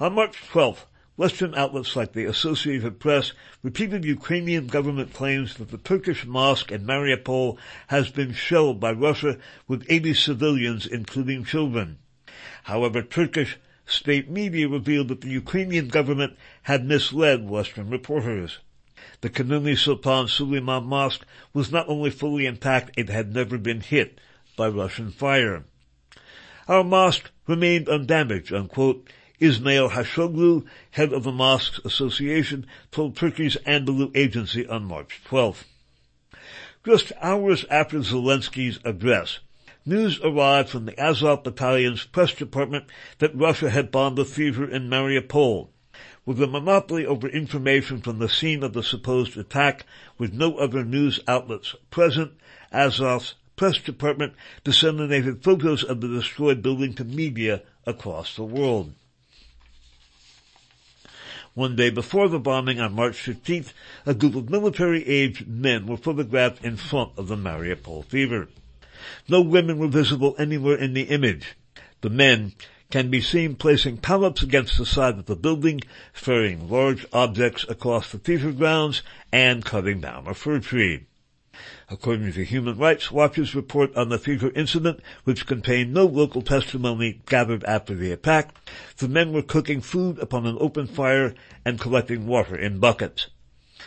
On March 12th, Western outlets like the Associated Press repeated Ukrainian government claims that the Turkish mosque in Mariupol has been shelled by Russia with 80 civilians, including children. However, Turkish state media revealed that the Ukrainian government had misled Western reporters. The Kanuni Sultan Suleiman Mosque was not only fully intact, it had never been hit by Russian fire. Our mosque remained undamaged, unquote. Ismail Hashoglu, head of the Mosques Association, told Turkey's Anadolu agency on March 12th. Just hours after Zelensky's address, news arrived from the Azov Battalion's press department that Russia had bombed the theater in Mariupol. With a monopoly over information from the scene of the supposed attack, with no other news outlets present, Azov's press department disseminated photos of the destroyed building to media across the world. One day before the bombing on March 15th, a group of military-aged men were photographed in front of the Mariupol theater. No women were visible anywhere in the image. The men can be seen placing pallets against the side of the building, ferrying large objects across the theater grounds, and cutting down a fir tree. According to Human Rights Watch's report on the theater incident, which contained no local testimony gathered after the attack, the men were cooking food upon an open fire and collecting water in buckets.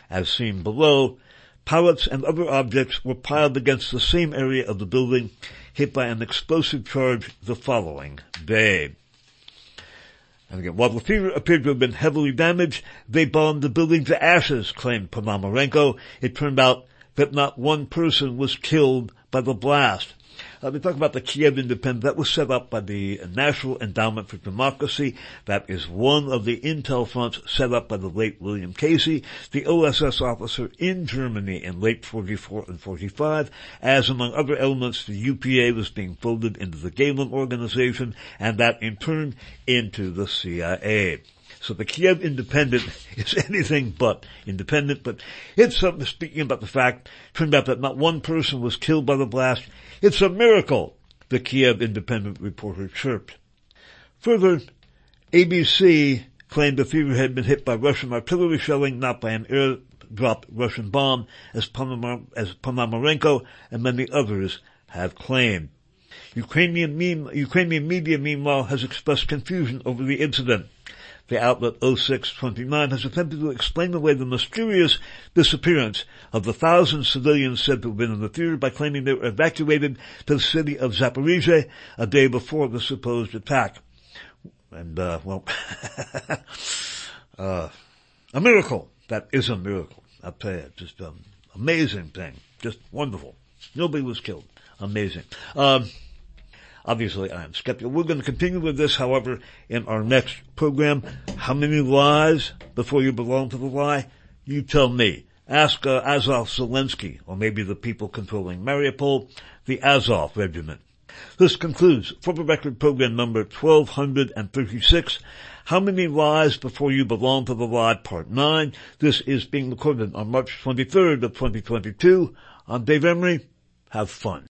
As seen below, pallets and other objects were piled against the same area of the building, hit by an explosive charge the following day. And again, while the theater appeared to have been heavily damaged, they bombed the building to ashes, claimed Ponomarenko. It turned out that not one person was killed by the blast. Uh, we talk about the Kiev Independent. That was set up by the National Endowment for Democracy. That is one of the intel fronts set up by the late William Casey, the OSS officer in Germany in late 44 and 45, as among other elements the UPA was being folded into the Gehlen organization, and that in turn into the CIA. So the Kiev Independent is anything but independent, but it's something speaking about the fact, turned out that not one person was killed by the blast. It's a miracle, the Kiev Independent reporter chirped. Further, ABC claimed the theater had been hit by Russian artillery shelling, not by an air-dropped Russian bomb, as, as Ponomarenko and many others have claimed. Ukrainian, meme, Ukrainian media, meanwhile, has expressed confusion over the incident. The outlet 0629 has attempted to explain away the mysterious disappearance of the thousand civilians said to have been in the theater by claiming they were evacuated to the city of Zaporizhia a day before the supposed attack. And, uh, well, uh, a miracle. That is a miracle. I tell you, just an amazing thing. Just wonderful. Nobody was killed. Amazing. Um, Obviously, I am skeptical. We're going to continue with this, however, in our next program. How many lies before you belong to the lie? You tell me. Ask uh, Azov Zelensky, or maybe the people controlling Mariupol, the Azov regiment. This concludes For the Record program number 1236. How many lies before you belong to the lie part 9. This is being recorded on March 23rd of 2022. I'm Dave Emory. Have fun.